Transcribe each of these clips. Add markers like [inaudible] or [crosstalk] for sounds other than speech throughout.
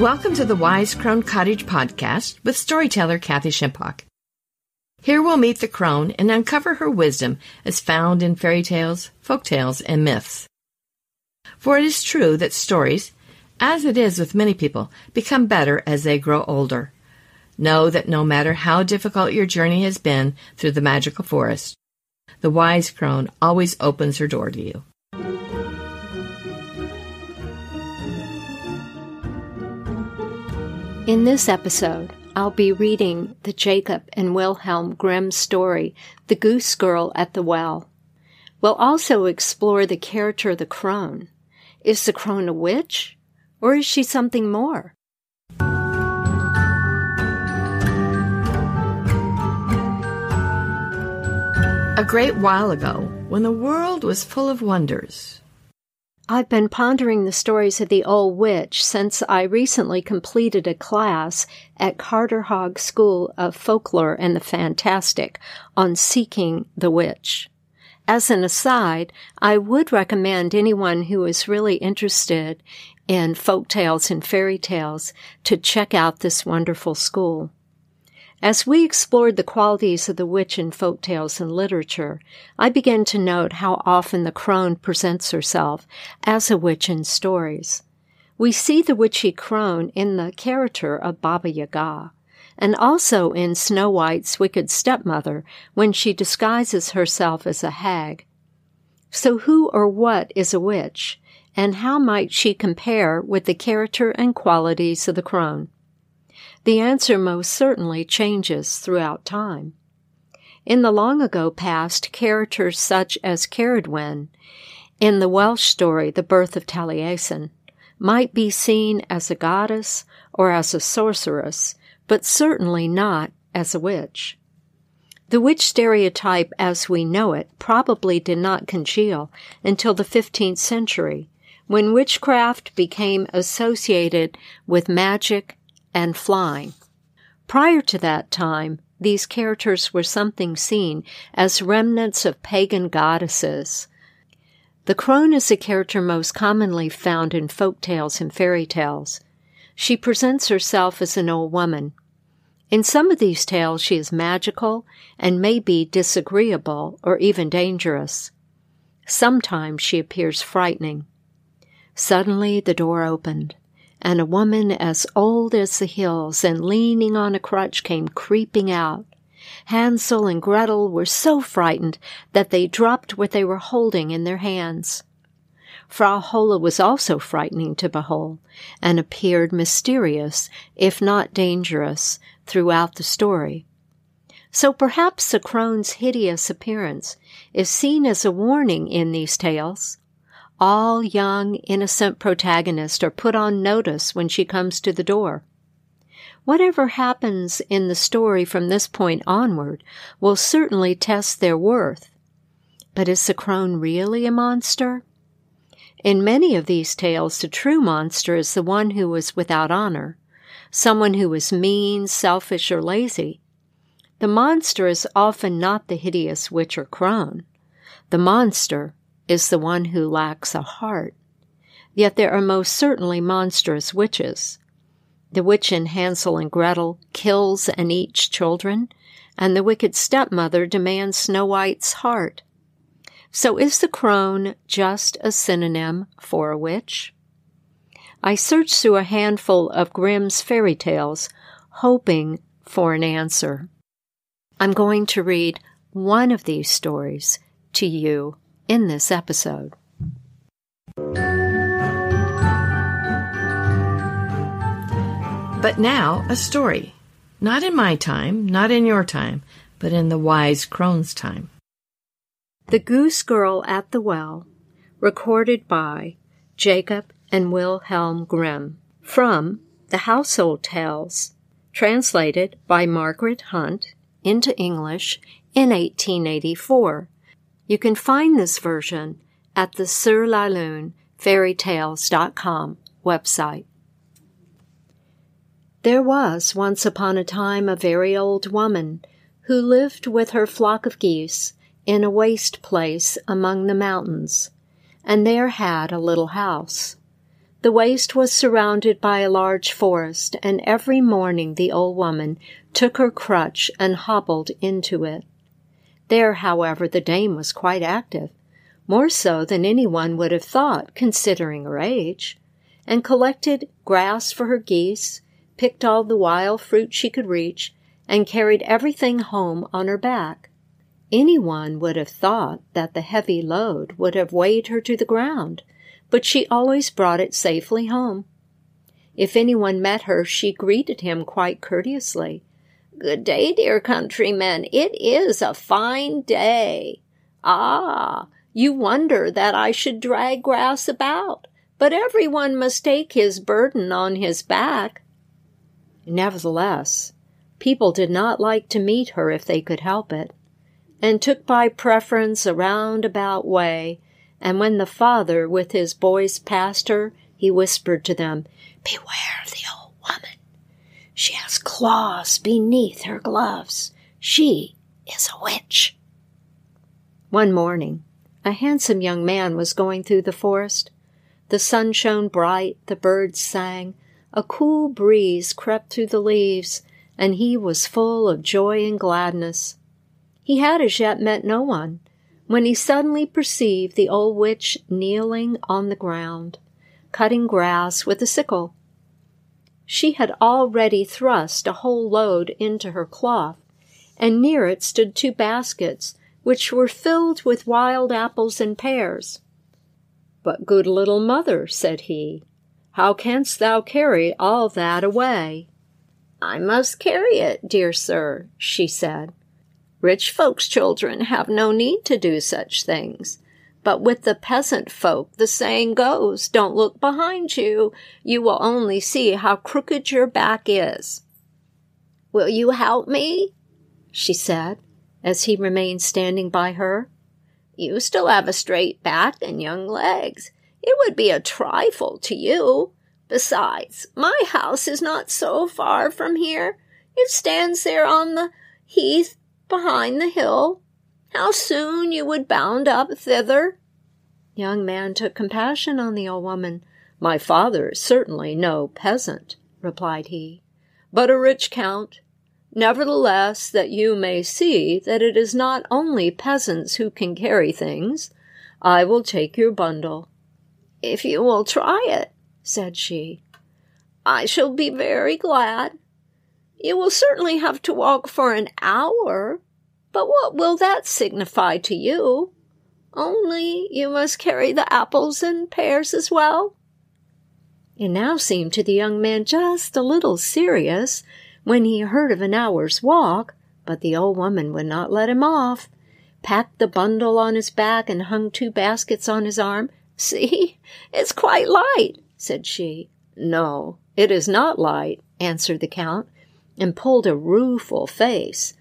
Welcome to the Wise Crone Cottage podcast with storyteller Kathy Shimpock. Here we'll meet the crone and uncover her wisdom as found in fairy tales, folk tales, and myths. For it is true that stories, as it is with many people, become better as they grow older. Know that no matter how difficult your journey has been through the magical forest, the wise crone always opens her door to you. In this episode, I'll be reading the Jacob and Wilhelm Grimm story, The Goose Girl at the Well. We'll also explore the character of the crone. Is the crone a witch? Or is she something more? A great while ago, when the world was full of wonders, I've been pondering the stories of the old witch since I recently completed a class at Carterhaugh School of Folklore and the Fantastic on seeking the witch. As an aside, I would recommend anyone who is really interested in folk tales and fairy tales to check out this wonderful school. As we explored the qualities of the witch in folk tales and literature, I began to note how often the crone presents herself as a witch in stories. We see the witchy crone in the character of Baba Yaga, and also in Snow White's wicked stepmother when she disguises herself as a hag. So who or what is a witch, and how might she compare with the character and qualities of the crone? The answer most certainly changes throughout time. In the long ago past, characters such as Cerridwen, in the Welsh story The Birth of Taliesin, might be seen as a goddess or as a sorceress, but certainly not as a witch. The witch stereotype as we know it probably did not congeal until the 15th century, when witchcraft became associated with magic and flying. Prior to that time, these characters were something seen as remnants of pagan goddesses. The crone is a character most commonly found in folk tales and fairy tales. She presents herself as an old woman. In some of these tales, she is magical and may be disagreeable or even dangerous. Sometimes she appears frightening. Suddenly the door opened and a woman as old as the hills and leaning on a crutch came creeping out. Hansel and Gretel were so frightened that they dropped what they were holding in their hands. Frau Holle was also frightening to behold, and appeared mysterious, if not dangerous, throughout the story. So perhaps the crone's hideous appearance is seen as a warning in these tales all young, innocent protagonists are put on notice when she comes to the door. Whatever happens in the story from this point onward will certainly test their worth. But is the crone really a monster? In many of these tales, the true monster is the one who is without honor, someone who is mean, selfish, or lazy. The monster is often not the hideous witch or crone. The monster is the one who lacks a heart. Yet there are most certainly monstrous witches. The witch in Hansel and Gretel kills and eats children, and the wicked stepmother demands Snow White's heart. So is the crone just a synonym for a witch? I searched through a handful of Grimm's fairy tales, hoping for an answer. I'm going to read one of these stories to you in this episode. But now, a story. Not in my time, not in your time, but in the wise crone's time. The Goose Girl at the Well, recorded by Jacob and Wilhelm Grimm, from The Household Tales, translated by Margaret Hunt into English in 1884 you can find this version at the Sur la Lune fairytales.com website. There was once upon a time a very old woman who lived with her flock of geese in a waste place among the mountains, and there had a little house. The waste was surrounded by a large forest, and every morning the old woman took her crutch and hobbled into it. There, however, the dame was quite active, more so than anyone would have thought, considering her age, and collected grass for her geese, picked all the wild fruit she could reach, and carried everything home on her back. Anyone would have thought that the heavy load would have weighed her to the ground, but she always brought it safely home. If anyone met her, she greeted him quite courteously. Good day, dear countrymen. It is a fine day. Ah, you wonder that I should drag grass about, but everyone must take his burden on his back. Nevertheless, people did not like to meet her if they could help it, and took by preference a roundabout way and when the father with his boys passed her, he whispered to them, Beware of the old woman. She has claws beneath her gloves. She is a witch. One morning, a handsome young man was going through the forest. The sun shone bright, the birds sang, a cool breeze crept through the leaves, and he was full of joy and gladness. He had as yet met no one, when he suddenly perceived the old witch kneeling on the ground, cutting grass with a sickle. She had already thrust a whole load into her cloth, and near it stood two baskets, which were filled with wild apples and pears. But, good little mother, said he, how canst thou carry all that away? I must carry it, dear sir, she said. Rich folks' children have no need to do such things. But with the peasant folk, the saying goes, don't look behind you. You will only see how crooked your back is. Will you help me? she said, as he remained standing by her. You still have a straight back and young legs. It would be a trifle to you. Besides, my house is not so far from here. It stands there on the heath behind the hill. How soon you would bound up thither. Young man took compassion on the old woman. My father is certainly no peasant, replied he, but a rich count. Nevertheless, that you may see that it is not only peasants who can carry things, I will take your bundle. If you will try it, said she, I shall be very glad. You will certainly have to walk for an hour, but what will that signify to you? Only you must carry the apples and pears as well. It now seemed to the young man just a little serious when he heard of an hour's walk, but the old woman would not let him off, packed the bundle on his back and hung two baskets on his arm. [laughs] See, it's quite light, said she. No, it is not light, answered the count and pulled a rueful face.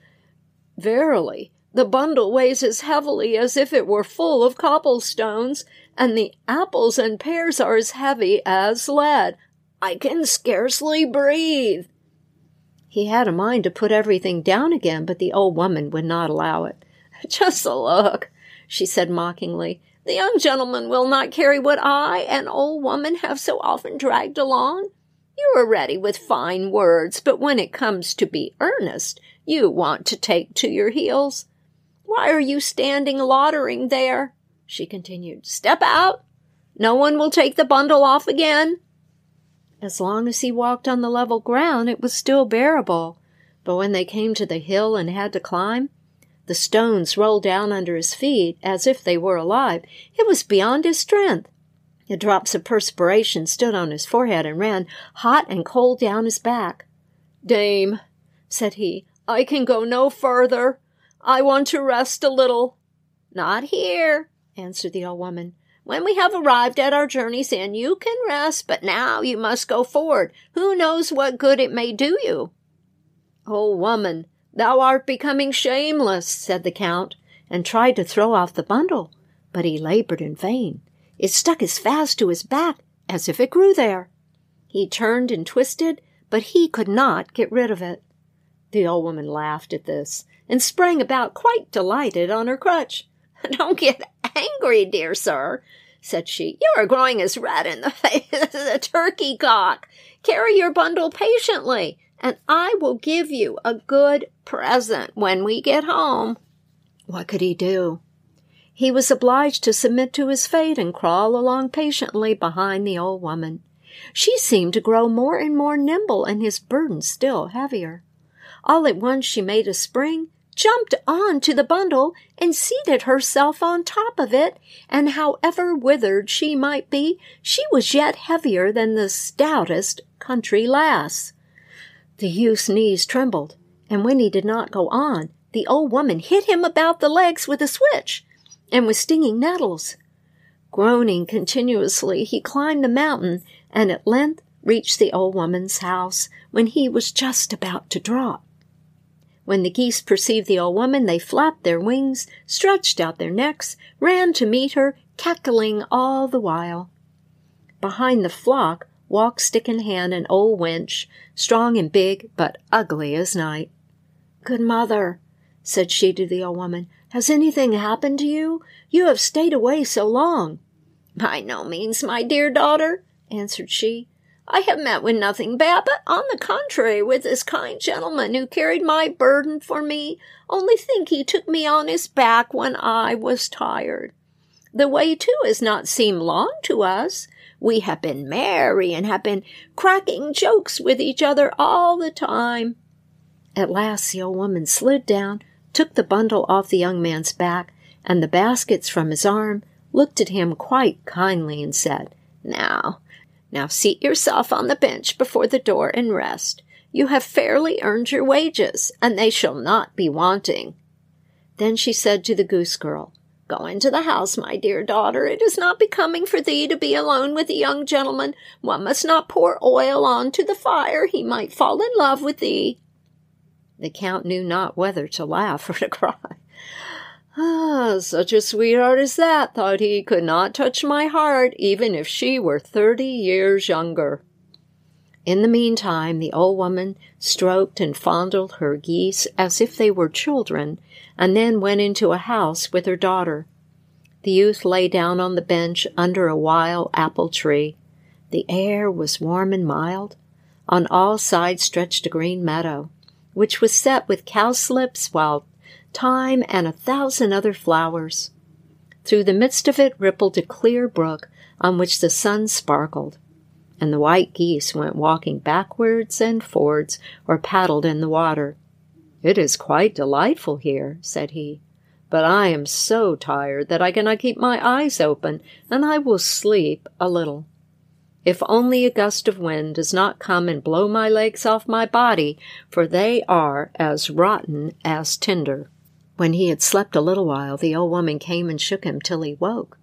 Verily, the bundle weighs as heavily as if it were full of cobblestones, and the apples and pears are as heavy as lead. I can scarcely breathe. He had a mind to put everything down again, but the old woman would not allow it. [laughs] Just a look, she said mockingly. The young gentleman will not carry what I, an old woman, have so often dragged along. You are ready with fine words, but when it comes to be earnest, you want to take to your heels. Why are you standing loitering there? she continued. Step out. No one will take the bundle off again. As long as he walked on the level ground, it was still bearable, but when they came to the hill and had to climb, the stones rolled down under his feet as if they were alive. It was beyond his strength. The drops of perspiration stood on his forehead and ran hot and cold down his back. Dame, said he, I can go no further. I want to rest a little. Not here, answered the old woman. When we have arrived at our journey's end, you can rest, but now you must go forward. Who knows what good it may do you? Old woman, thou art becoming shameless, said the count, and tried to throw off the bundle, but he labored in vain. It stuck as fast to his back as if it grew there. He turned and twisted, but he could not get rid of it. The old woman laughed at this and sprang about quite delighted on her crutch. [laughs] Don't get angry, dear sir, said she. You are growing as red in the [laughs] face as a turkey cock. Carry your bundle patiently, and I will give you a good present when we get home. What could he do? He was obliged to submit to his fate and crawl along patiently behind the old woman. She seemed to grow more and more nimble, and his burden still heavier. All at once she made a spring, jumped on to the bundle, and seated herself on top of it, and however withered she might be, she was yet heavier than the stoutest country lass. The youth's knees trembled, and when he did not go on, the old woman hit him about the legs with a switch, and with stinging nettles. Groaning continuously, he climbed the mountain, and at length reached the old woman's house, when he was just about to drop. When the geese perceived the old woman, they flapped their wings, stretched out their necks, ran to meet her, cackling all the while. Behind the flock walked stick in hand an old wench, strong and big, but ugly as night. Good mother, said she to the old woman, has anything happened to you? You have stayed away so long. By no means, my dear daughter, answered she. I have met with nothing bad, but on the contrary, with this kind gentleman who carried my burden for me. Only think he took me on his back when I was tired. The way, too, has not seemed long to us. We have been merry and have been cracking jokes with each other all the time. At last the old woman slid down, took the bundle off the young man's back and the baskets from his arm, looked at him quite kindly, and said, Now, now seat yourself on the bench before the door and rest. You have fairly earned your wages, and they shall not be wanting. Then she said to the goose girl, Go into the house, my dear daughter. It is not becoming for thee to be alone with a young gentleman. One must not pour oil on to the fire. He might fall in love with thee. The count knew not whether to laugh or to [laughs] cry. Ah, such a sweetheart as that, thought he, could not touch my heart, even if she were thirty years younger. In the meantime, the old woman stroked and fondled her geese as if they were children, and then went into a house with her daughter. The youth lay down on the bench under a wild apple tree. The air was warm and mild. On all sides stretched a green meadow, which was set with cowslips, while thyme, and a thousand other flowers. Through the midst of it rippled a clear brook on which the sun sparkled, and the white geese went walking backwards and forwards or paddled in the water. It is quite delightful here, said he, but I am so tired that I cannot keep my eyes open, and I will sleep a little. If only a gust of wind does not come and blow my legs off my body, for they are as rotten as tinder. When he had slept a little while, the old woman came and shook him till he woke.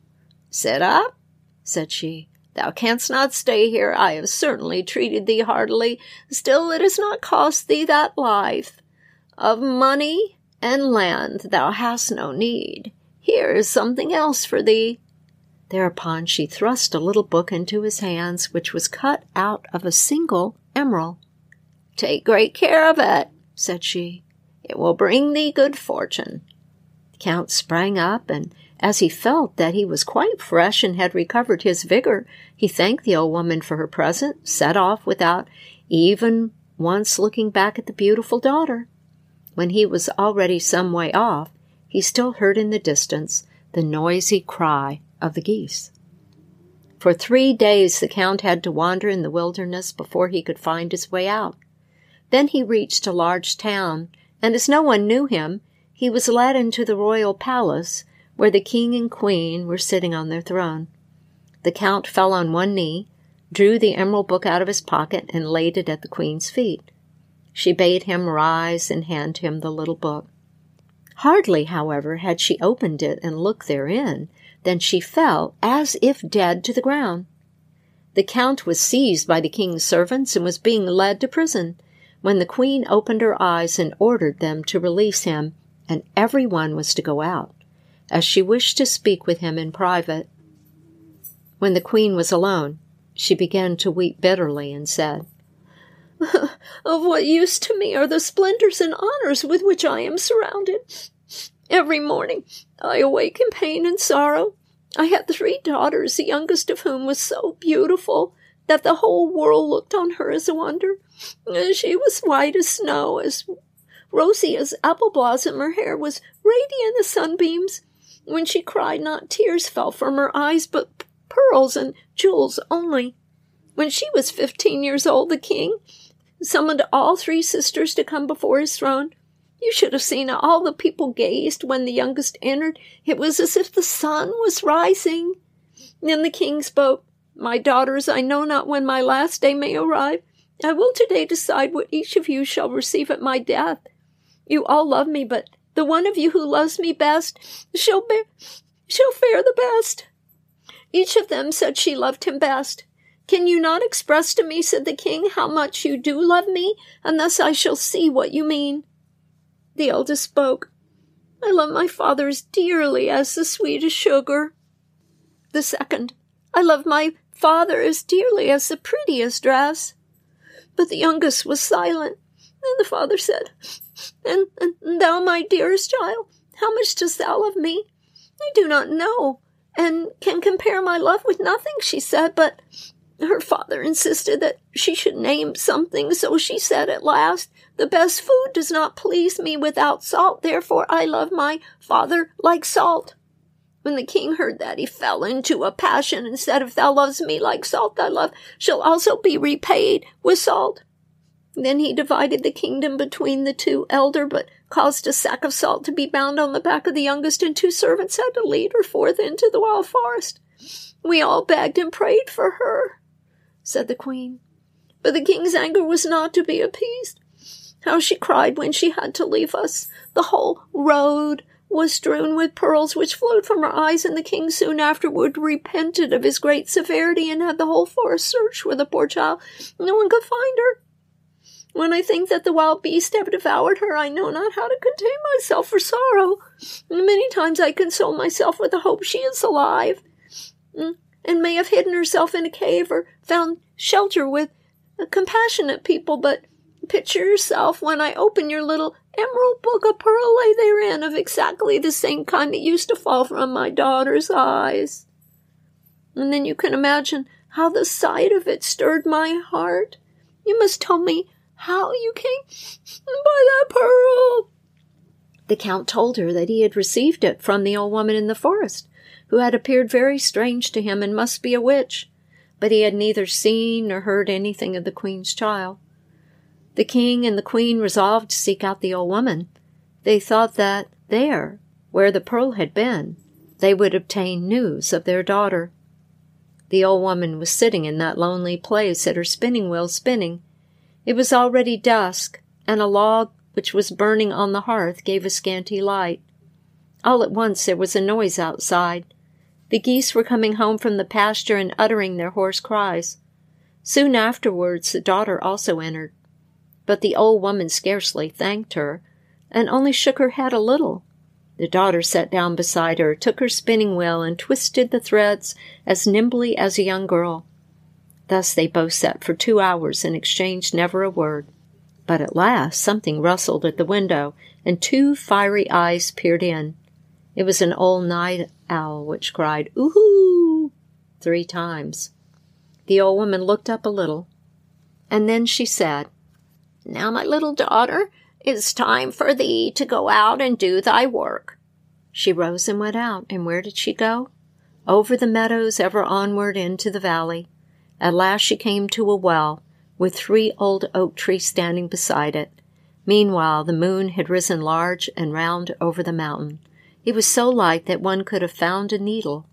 Sit up, said she. Thou canst not stay here. I have certainly treated thee heartily. Still, it has not cost thee that life. Of money and land thou hast no need. Here is something else for thee. Thereupon she thrust a little book into his hands, which was cut out of a single emerald. Take great care of it, said she. It will bring thee good fortune. The Count sprang up, and as he felt that he was quite fresh and had recovered his vigor, he thanked the old woman for her present, set off without even once looking back at the beautiful daughter. When he was already some way off, he still heard in the distance the noisy cry of the geese. For three days the Count had to wander in the wilderness before he could find his way out. Then he reached a large town and as no one knew him, he was led into the royal palace, where the king and queen were sitting on their throne. The count fell on one knee, drew the emerald book out of his pocket, and laid it at the queen's feet. She bade him rise and hand him the little book. Hardly, however, had she opened it and looked therein, than she fell as if dead to the ground. The count was seized by the king's servants and was being led to prison when the queen opened her eyes and ordered them to release him, and every one was to go out, as she wished to speak with him in private. When the queen was alone, she began to weep bitterly and said, [laughs] Of what use to me are the splendors and honors with which I am surrounded? Every morning I awake in pain and sorrow. I had three daughters, the youngest of whom was so beautiful that the whole world looked on her as a wonder. She was white as snow, as rosy as apple blossom. Her hair was radiant as sunbeams. When she cried, not tears fell from her eyes, but pearls and jewels only. When she was fifteen years old, the king summoned all three sisters to come before his throne. You should have seen all the people gazed when the youngest entered. It was as if the sun was rising. Then the king spoke. My daughters, I know not when my last day may arrive. I will today decide what each of you shall receive at my death. You all love me, but the one of you who loves me best shall bear, shall fare the best. Each of them said she loved him best. Can you not express to me, said the king, how much you do love me, and thus I shall see what you mean? The eldest spoke. I love my father as dearly as the sweetest sugar. The second, I love my father as dearly as the prettiest dress. But the youngest was silent, and the father said, and, and thou, my dearest child, how much dost thou love me? I do not know, and can compare my love with nothing, she said, but her father insisted that she should name something, so she said at last, The best food does not please me without salt, therefore I love my father like salt. When the king heard that, he fell into a passion and said, If thou lovest me like salt, thy love shall also be repaid with salt. Then he divided the kingdom between the two elder, but caused a sack of salt to be bound on the back of the youngest, and two servants had to lead her forth into the wild forest. We all begged and prayed for her, said the queen. But the king's anger was not to be appeased. How she cried when she had to leave us. The whole road was strewn with pearls which flowed from her eyes, and the king soon afterward repented of his great severity and had the whole forest searched for the poor child. No one could find her. When I think that the wild beasts have devoured her, I know not how to contain myself for sorrow. Many times I console myself with the hope she is alive, mm, and may have hidden herself in a cave or found shelter with compassionate people, but picture yourself when I open your little emerald book, a pearl lay therein of exactly the same kind that used to fall from my daughter's eyes. And then you can imagine how the sight of it stirred my heart. You must tell me how you came by that pearl. The count told her that he had received it from the old woman in the forest, who had appeared very strange to him and must be a witch, but he had neither seen nor heard anything of the queen's child. The king and the queen resolved to seek out the old woman. They thought that there, where the pearl had been, they would obtain news of their daughter. The old woman was sitting in that lonely place at her spinning wheel spinning. It was already dusk, and a log which was burning on the hearth gave a scanty light. All at once there was a noise outside. The geese were coming home from the pasture and uttering their hoarse cries. Soon afterwards the daughter also entered but the old woman scarcely thanked her, and only shook her head a little. The daughter sat down beside her, took her spinning wheel, and twisted the threads as nimbly as a young girl. Thus they both sat for two hours and exchanged never a word. But at last something rustled at the window, and two fiery eyes peered in. It was an old night owl which cried, Ooh! three times. The old woman looked up a little, and then she said, now, my little daughter, it's time for thee to go out and do thy work. She rose and went out, and where did she go? Over the meadows, ever onward into the valley. At last she came to a well, with three old oak trees standing beside it. Meanwhile, the moon had risen large and round over the mountain. It was so light that one could have found a needle.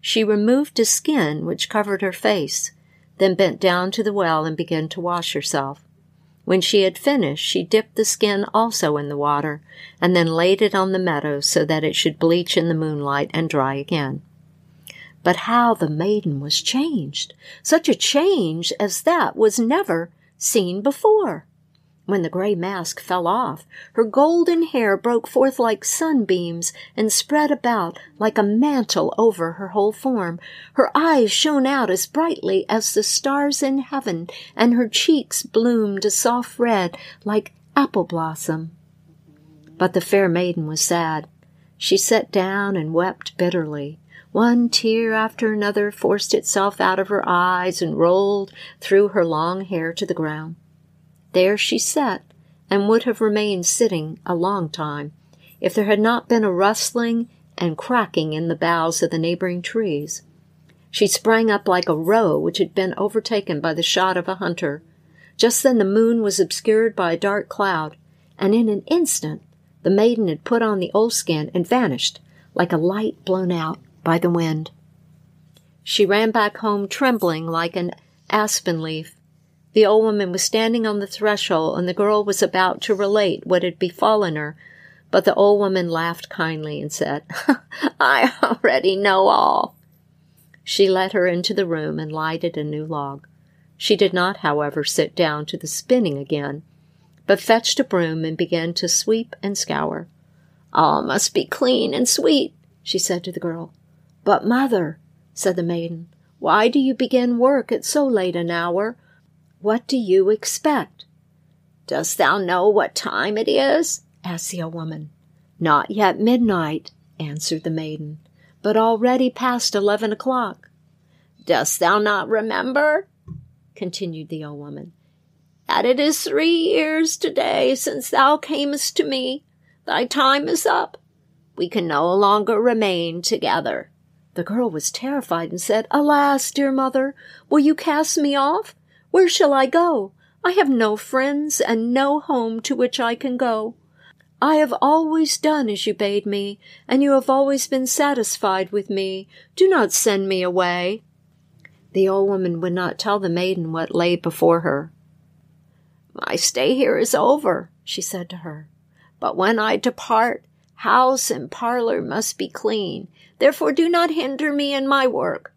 She removed a skin which covered her face, then bent down to the well and began to wash herself. When she had finished, she dipped the skin also in the water, and then laid it on the meadow so that it should bleach in the moonlight and dry again. But how the maiden was changed! Such a change as that was never seen before. When the gray mask fell off, her golden hair broke forth like sunbeams and spread about like a mantle over her whole form. Her eyes shone out as brightly as the stars in heaven, and her cheeks bloomed a soft red like apple blossom. But the fair maiden was sad. She sat down and wept bitterly. One tear after another forced itself out of her eyes and rolled through her long hair to the ground. There she sat, and would have remained sitting a long time, if there had not been a rustling and cracking in the boughs of the neighboring trees. She sprang up like a roe which had been overtaken by the shot of a hunter. Just then the moon was obscured by a dark cloud, and in an instant the maiden had put on the old skin and vanished like a light blown out by the wind. She ran back home trembling like an aspen leaf. The old woman was standing on the threshold, and the girl was about to relate what had befallen her, but the old woman laughed kindly and said, [laughs] I already know all. She led her into the room and lighted a new log. She did not, however, sit down to the spinning again, but fetched a broom and began to sweep and scour. All must be clean and sweet, she said to the girl. But, mother, said the maiden, why do you begin work at so late an hour? What do you expect? Dost thou know what time it is? asked the old woman. Not yet midnight, answered the maiden, but already past eleven o'clock. Dost thou not remember, continued the old woman, that it is three years today since thou camest to me? Thy time is up. We can no longer remain together. The girl was terrified and said, Alas, dear mother, will you cast me off? Where shall I go? I have no friends and no home to which I can go. I have always done as you bade me, and you have always been satisfied with me. Do not send me away. The old woman would not tell the maiden what lay before her. My stay here is over, she said to her. But when I depart, house and parlor must be clean. Therefore do not hinder me in my work.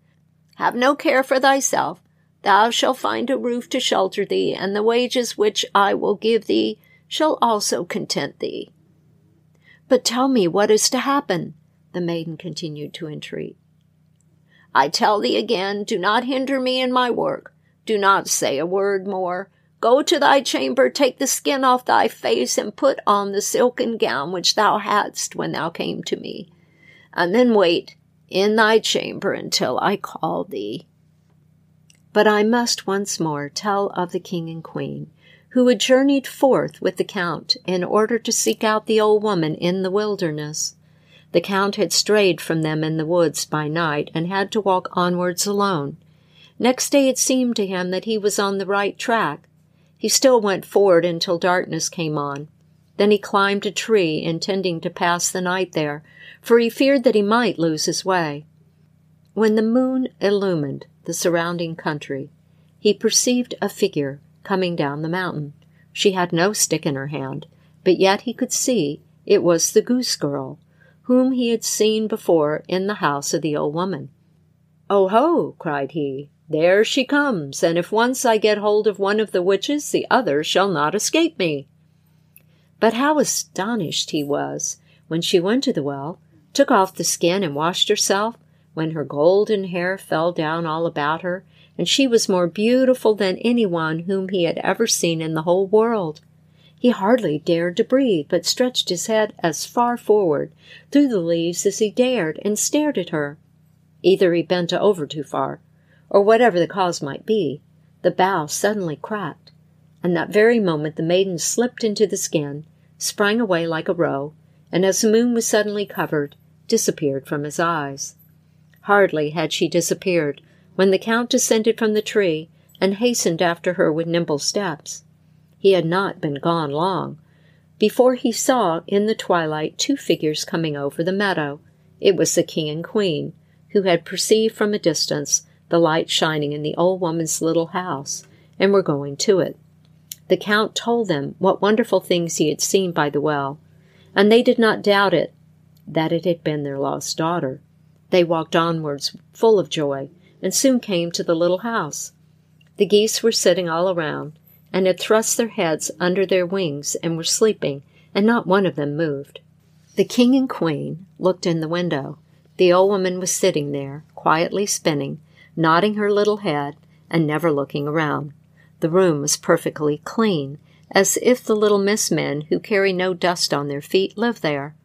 Have no care for thyself. Thou shalt find a roof to shelter thee, and the wages which I will give thee shall also content thee. But tell me what is to happen, the maiden continued to entreat. I tell thee again, do not hinder me in my work. Do not say a word more. Go to thy chamber, take the skin off thy face, and put on the silken gown which thou hadst when thou came to me, and then wait in thy chamber until I call thee. But I must once more tell of the king and queen, who had journeyed forth with the count in order to seek out the old woman in the wilderness. The count had strayed from them in the woods by night and had to walk onwards alone. Next day it seemed to him that he was on the right track. He still went forward until darkness came on. Then he climbed a tree, intending to pass the night there, for he feared that he might lose his way. When the moon illumined the surrounding country, he perceived a figure coming down the mountain. She had no stick in her hand, but yet he could see it was the goose girl, whom he had seen before in the house of the old woman. Oh ho! cried he, there she comes, and if once I get hold of one of the witches, the other shall not escape me. But how astonished he was when she went to the well, took off the skin and washed herself, when her golden hair fell down all about her, and she was more beautiful than anyone whom he had ever seen in the whole world. He hardly dared to breathe, but stretched his head as far forward through the leaves as he dared and stared at her. Either he bent over too far, or whatever the cause might be, the bough suddenly cracked, and that very moment the maiden slipped into the skin, sprang away like a roe, and as the moon was suddenly covered, disappeared from his eyes. Hardly had she disappeared when the Count descended from the tree and hastened after her with nimble steps. He had not been gone long before he saw in the twilight two figures coming over the meadow. It was the king and queen, who had perceived from a distance the light shining in the old woman's little house, and were going to it. The Count told them what wonderful things he had seen by the well, and they did not doubt it, that it had been their lost daughter. They walked onwards, full of joy, and soon came to the little house. The geese were sitting all around, and had thrust their heads under their wings and were sleeping, and not one of them moved. The king and queen looked in the window. The old woman was sitting there, quietly spinning, nodding her little head, and never looking around. The room was perfectly clean, as if the little miss men who carry no dust on their feet lived there.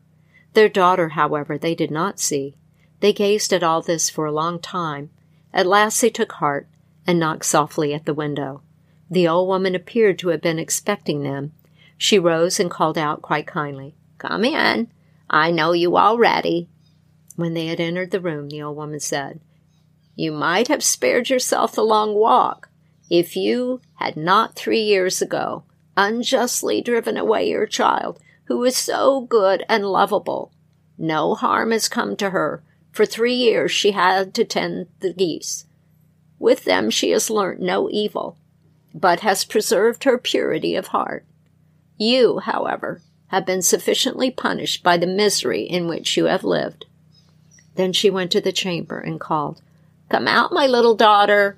Their daughter, however, they did not see. They gazed at all this for a long time. At last they took heart and knocked softly at the window. The old woman appeared to have been expecting them. She rose and called out quite kindly, Come in. I know you already. When they had entered the room, the old woman said, You might have spared yourself the long walk if you had not three years ago unjustly driven away your child, who is so good and lovable. No harm has come to her. For three years she had to tend the geese. With them she has learnt no evil, but has preserved her purity of heart. You, however, have been sufficiently punished by the misery in which you have lived. Then she went to the chamber and called, Come out, my little daughter.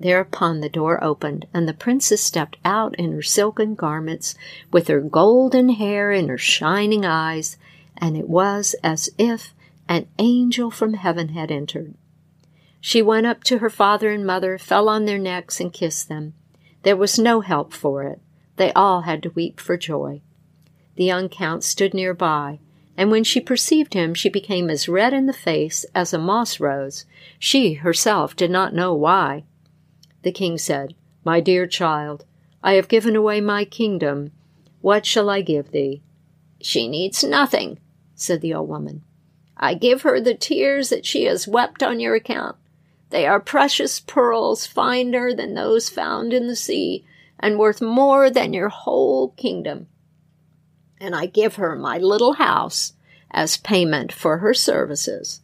Thereupon the door opened, and the princess stepped out in her silken garments, with her golden hair and her shining eyes, and it was as if an angel from heaven had entered. She went up to her father and mother, fell on their necks, and kissed them. There was no help for it. They all had to weep for joy. The young count stood near by, and when she perceived him, she became as red in the face as a moss rose. She herself did not know why. The king said, My dear child, I have given away my kingdom. What shall I give thee? She needs nothing, said the old woman. I give her the tears that she has wept on your account. They are precious pearls, finer than those found in the sea, and worth more than your whole kingdom. And I give her my little house as payment for her services.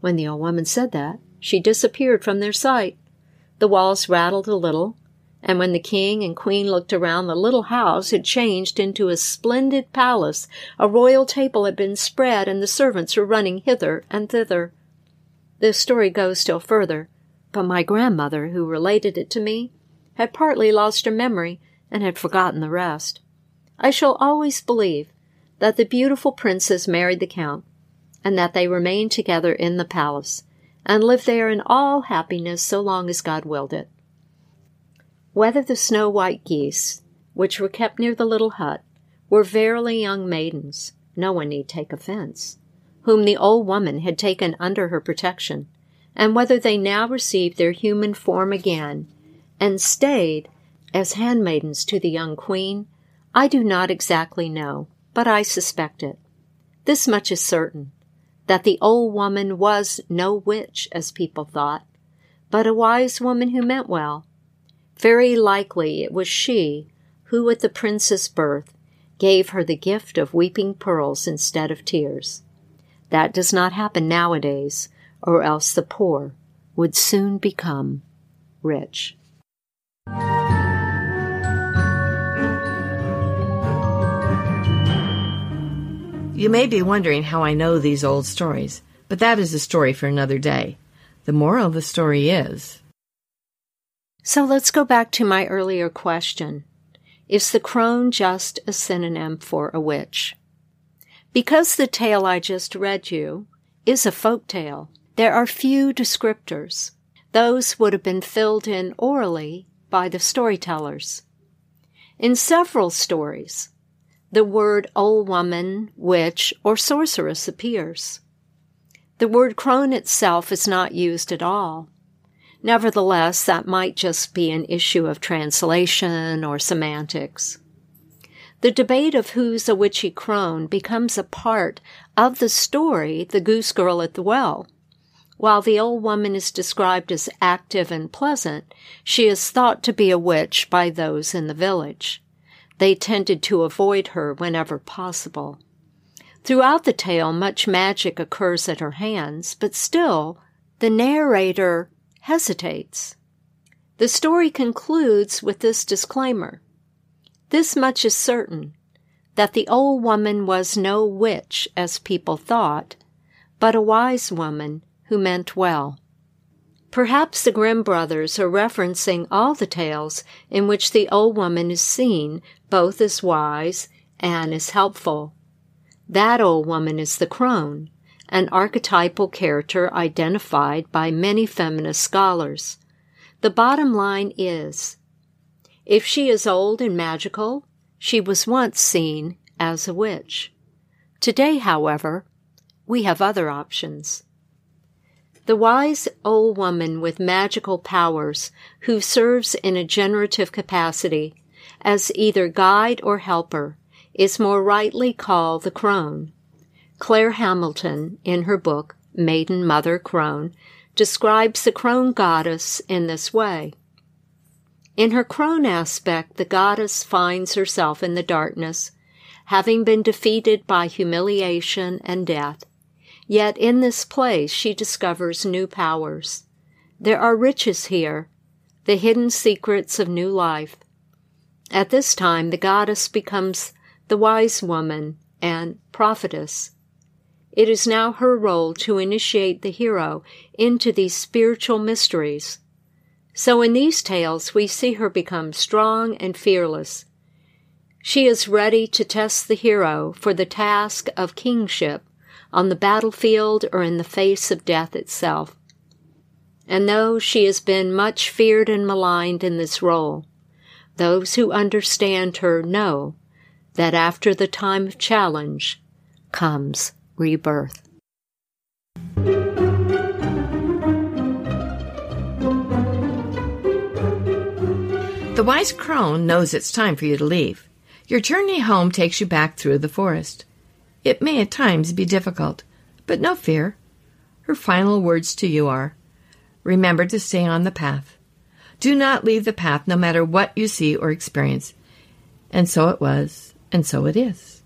When the old woman said that, she disappeared from their sight. The walls rattled a little, and when the king and queen looked around, the little house had changed into a splendid palace. A royal table had been spread, and the servants were running hither and thither. The story goes still further, but my grandmother, who related it to me, had partly lost her memory and had forgotten the rest. I shall always believe that the beautiful princess married the count, and that they remained together in the palace, and lived there in all happiness so long as God willed it. Whether the snow white geese, which were kept near the little hut, were verily young maidens, no one need take offense, whom the old woman had taken under her protection, and whether they now received their human form again, and stayed as handmaidens to the young queen, I do not exactly know, but I suspect it. This much is certain that the old woman was no witch, as people thought, but a wise woman who meant well. Very likely it was she who, at the prince's birth, gave her the gift of weeping pearls instead of tears. That does not happen nowadays, or else the poor would soon become rich. You may be wondering how I know these old stories, but that is a story for another day. The moral of the story is So let's go back to my earlier question Is the crone just a synonym for a witch? Because the tale I just read you is a folk tale, there are few descriptors. Those would have been filled in orally by the storytellers. In several stories, the word old woman, witch, or sorceress appears. The word crone itself is not used at all. Nevertheless, that might just be an issue of translation or semantics. The debate of who's a witchy crone becomes a part of the story, The Goose Girl at the Well. While the old woman is described as active and pleasant, she is thought to be a witch by those in the village. They tended to avoid her whenever possible. Throughout the tale, much magic occurs at her hands, but still, the narrator hesitates. The story concludes with this disclaimer. This much is certain, that the old woman was no witch, as people thought, but a wise woman who meant well. Perhaps the Grimm brothers are referencing all the tales in which the old woman is seen both as wise and as helpful. That old woman is the crone, an archetypal character identified by many feminist scholars. The bottom line is if she is old and magical, she was once seen as a witch. Today, however, we have other options. The wise old woman with magical powers who serves in a generative capacity as either guide or helper is more rightly called the crone. Claire Hamilton, in her book Maiden Mother Crone, describes the crone goddess in this way. In her crone aspect, the goddess finds herself in the darkness, having been defeated by humiliation and death. Yet in this place she discovers new powers. There are riches here, the hidden secrets of new life. At this time, the goddess becomes the wise woman and prophetess. It is now her role to initiate the hero into these spiritual mysteries. So in these tales, we see her become strong and fearless. She is ready to test the hero for the task of kingship on the battlefield or in the face of death itself. And though she has been much feared and maligned in this role, those who understand her know that after the time of challenge comes rebirth. The wise crone knows it's time for you to leave. Your journey home takes you back through the forest. It may at times be difficult, but no fear. Her final words to you are Remember to stay on the path. Do not leave the path no matter what you see or experience. And so it was, and so it is.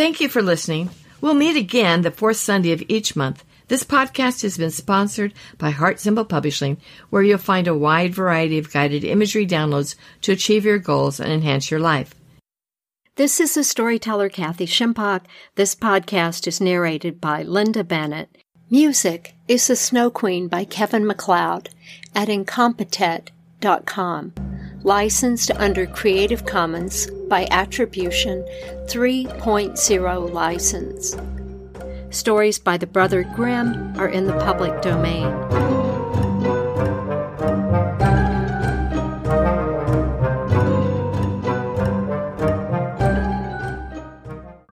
Thank you for listening. We'll meet again the fourth Sunday of each month. This podcast has been sponsored by Heart Symbol Publishing, where you'll find a wide variety of guided imagery downloads to achieve your goals and enhance your life. This is the storyteller Kathy Shimpock. This podcast is narrated by Linda Bennett. Music is The Snow Queen by Kevin MacLeod at Incompetech.com. Licensed under Creative Commons by Attribution 3.0 license. Stories by the Brother Grimm are in the public domain.